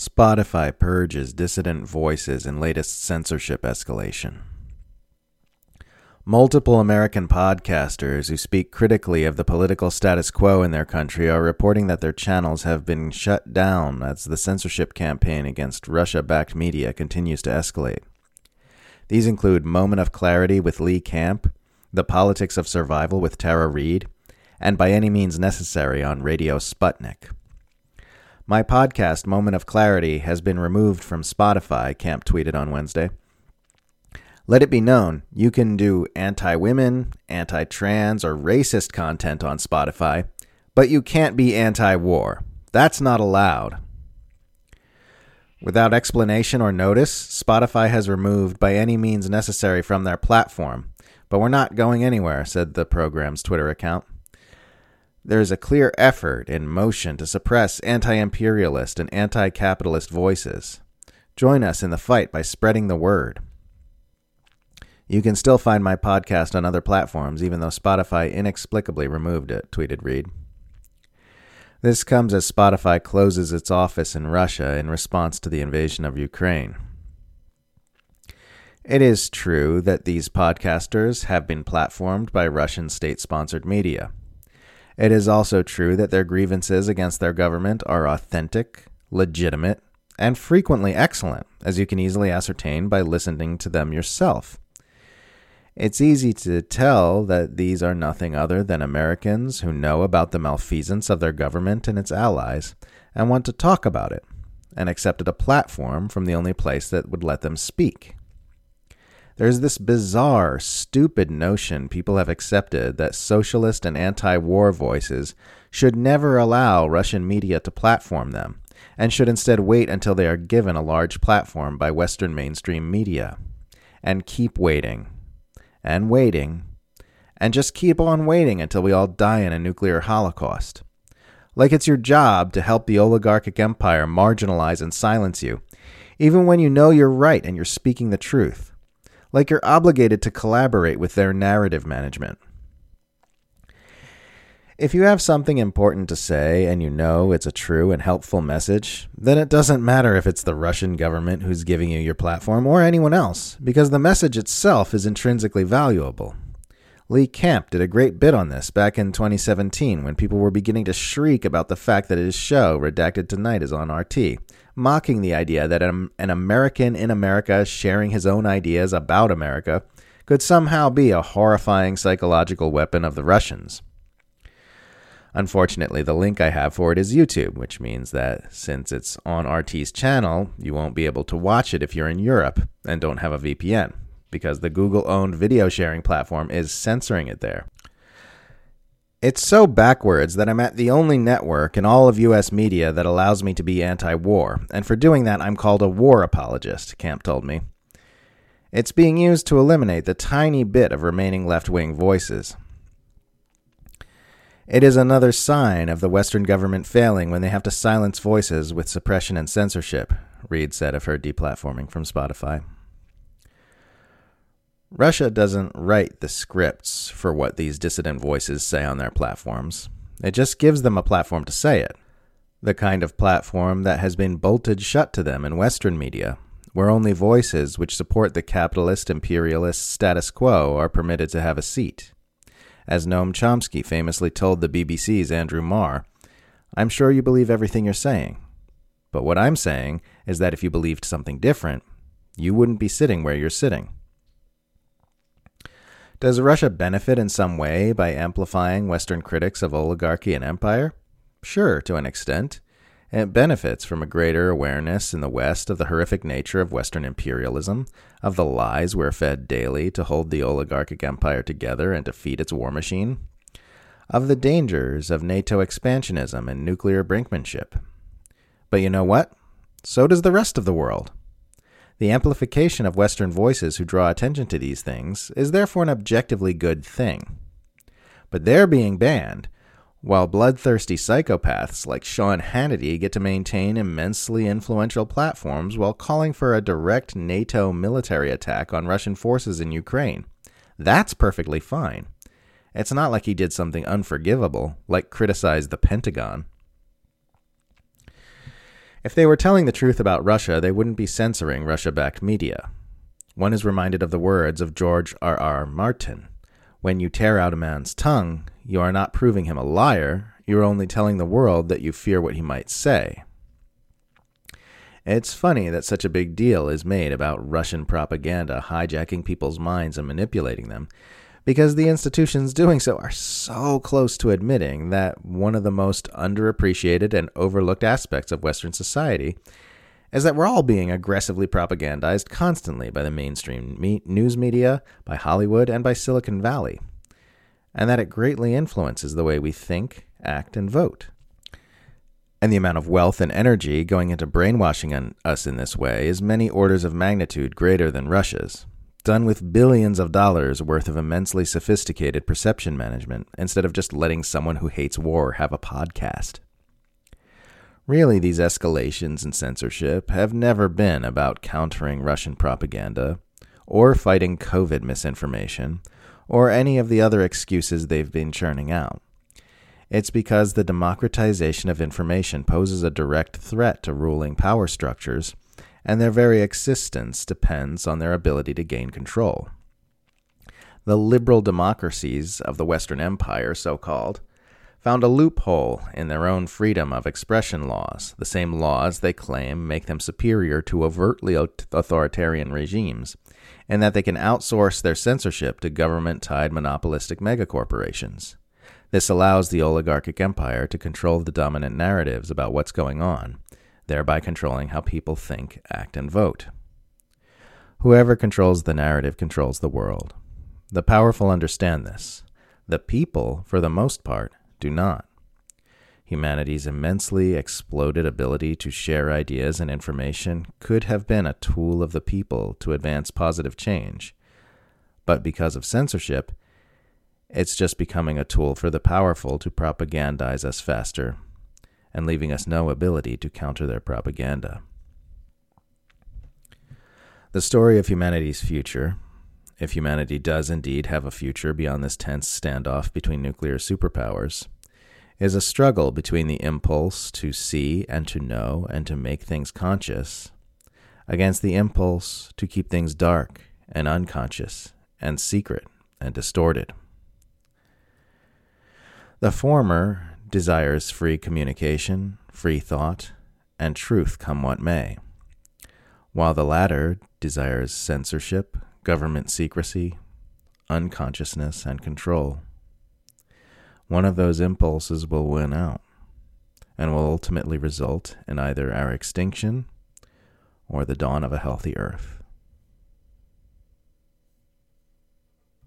Spotify purges dissident voices in latest censorship escalation. Multiple American podcasters who speak critically of the political status quo in their country are reporting that their channels have been shut down as the censorship campaign against Russia backed media continues to escalate. These include Moment of Clarity with Lee Camp, The Politics of Survival with Tara Reade, and By Any Means Necessary on Radio Sputnik. My podcast, Moment of Clarity, has been removed from Spotify, Camp tweeted on Wednesday. Let it be known, you can do anti women, anti trans, or racist content on Spotify, but you can't be anti war. That's not allowed. Without explanation or notice, Spotify has removed by any means necessary from their platform. But we're not going anywhere, said the program's Twitter account. There is a clear effort in motion to suppress anti imperialist and anti capitalist voices. Join us in the fight by spreading the word. You can still find my podcast on other platforms, even though Spotify inexplicably removed it, tweeted Reade. This comes as Spotify closes its office in Russia in response to the invasion of Ukraine. It is true that these podcasters have been platformed by Russian state sponsored media. It is also true that their grievances against their government are authentic, legitimate, and frequently excellent, as you can easily ascertain by listening to them yourself. It's easy to tell that these are nothing other than Americans who know about the malfeasance of their government and its allies and want to talk about it, and accepted a platform from the only place that would let them speak. There's this bizarre, stupid notion people have accepted that socialist and anti war voices should never allow Russian media to platform them, and should instead wait until they are given a large platform by Western mainstream media. And keep waiting, and waiting, and just keep on waiting until we all die in a nuclear holocaust. Like it's your job to help the oligarchic empire marginalize and silence you, even when you know you're right and you're speaking the truth like you're obligated to collaborate with their narrative management. If you have something important to say and you know it's a true and helpful message, then it doesn't matter if it's the Russian government who's giving you your platform or anyone else, because the message itself is intrinsically valuable. Lee Camp did a great bit on this back in 2017 when people were beginning to shriek about the fact that his show, Redacted Tonight, is on RT mocking the idea that an, American in America sharing his own ideas about America could somehow be a horrifying psychological weapon of the Russians. Unfortunately, the link I have for it is YouTube, which means that since it's on RT's channel, you won't be able to watch it if you're in Europe and don't have a VPN, because the Google owned video sharing platform is censoring it there. It's so backwards that I'm at the only network in all of US media that allows me to be anti war, and for doing that, I'm called a war apologist, Camp told me. It's being used to eliminate the tiny bit of remaining left wing voices. It is another sign of the Western government failing when they have to silence voices with suppression and censorship, Reade said of her deplatforming from Spotify. Russia doesn't write the scripts for what these dissident voices say on their platforms. It just gives them a platform to say it. The kind of platform that has been bolted shut to them in Western media, where only voices which support the capitalist imperialist status quo are permitted to have a seat. As Noam Chomsky famously told the BBC's Andrew Marr, I'm sure you believe everything you're saying. But what I'm saying is that if you believed something different, you wouldn't be sitting where you're sitting. Does Russia benefit in some way by amplifying Western critics of oligarchy and empire? Sure, to an extent. It benefits from a greater awareness in the West of the horrific nature of Western imperialism, of the lies we're fed daily to hold the oligarchic empire together and to feed its war machine, of the dangers of NATO expansionism and nuclear brinkmanship. But you know what? So does the rest of the world. The amplification of Western voices who draw attention to these things is therefore an objectively good thing. But they're being banned, while bloodthirsty psychopaths like Sean Hannity get to maintain immensely influential platforms while calling for a direct NATO military attack on Russian forces in Ukraine. That's perfectly fine. It's not like he did something unforgivable, like criticize the Pentagon. If they were telling the truth about Russia, they wouldn't be censoring Russia backed media. One is reminded of the words of George R. R. Martin When you tear out a man's tongue, you are not proving him a liar, you are only telling the world that you fear what he might say. It's funny that such a big deal is made about Russian propaganda hijacking people's minds and manipulating them, because the institutions doing so are so close to admitting that one of the most underappreciated and overlooked aspects of Western society is that we're all being aggressively propagandized constantly by the mainstream me- news media, by Hollywood, and by Silicon Valley, and that it greatly influences the way we think, act, and vote. And the amount of wealth and energy going into brainwashing us in this way is many orders of magnitude greater than Russia's done with billions of dollars worth of immensely sophisticated perception management instead of just letting someone who hates war have a podcast. Really, these escalations in censorship have never been about countering Russian propaganda, or fighting COVID misinformation, or any of the other excuses they've been churning out. It's because the democratization of information poses a direct threat to ruling power structures and their very existence depends on their ability to gain control. The liberal democracies of the Western Empire, so called, found a loophole in their own freedom of expression laws, the same laws they claim make them superior to overtly authoritarian regimes, and that they can outsource their censorship to government tied monopolistic megacorporations. This allows the oligarchic empire to control the dominant narratives about what's going on, thereby controlling how people think, act, and vote. Whoever controls the narrative controls the world. The powerful understand this. The people, for the most part, do not. Humanity's immensely exploded ability to share ideas and information could have been a tool of the people to advance positive change. But because of censorship, it's just becoming a tool for the powerful to propagandize us faster and leaving us no ability to counter their propaganda. The story of humanity's future, if humanity does indeed have a future beyond this tense standoff between nuclear superpowers, is a struggle between the impulse to see and to know and to make things conscious against the impulse to keep things dark and unconscious and secret and distorted. The former desires free communication, free thought, and truth come what may, while the latter desires censorship, government secrecy, unconsciousness, and control. One of those impulses will win out and will ultimately result in either our extinction or the dawn of a healthy earth.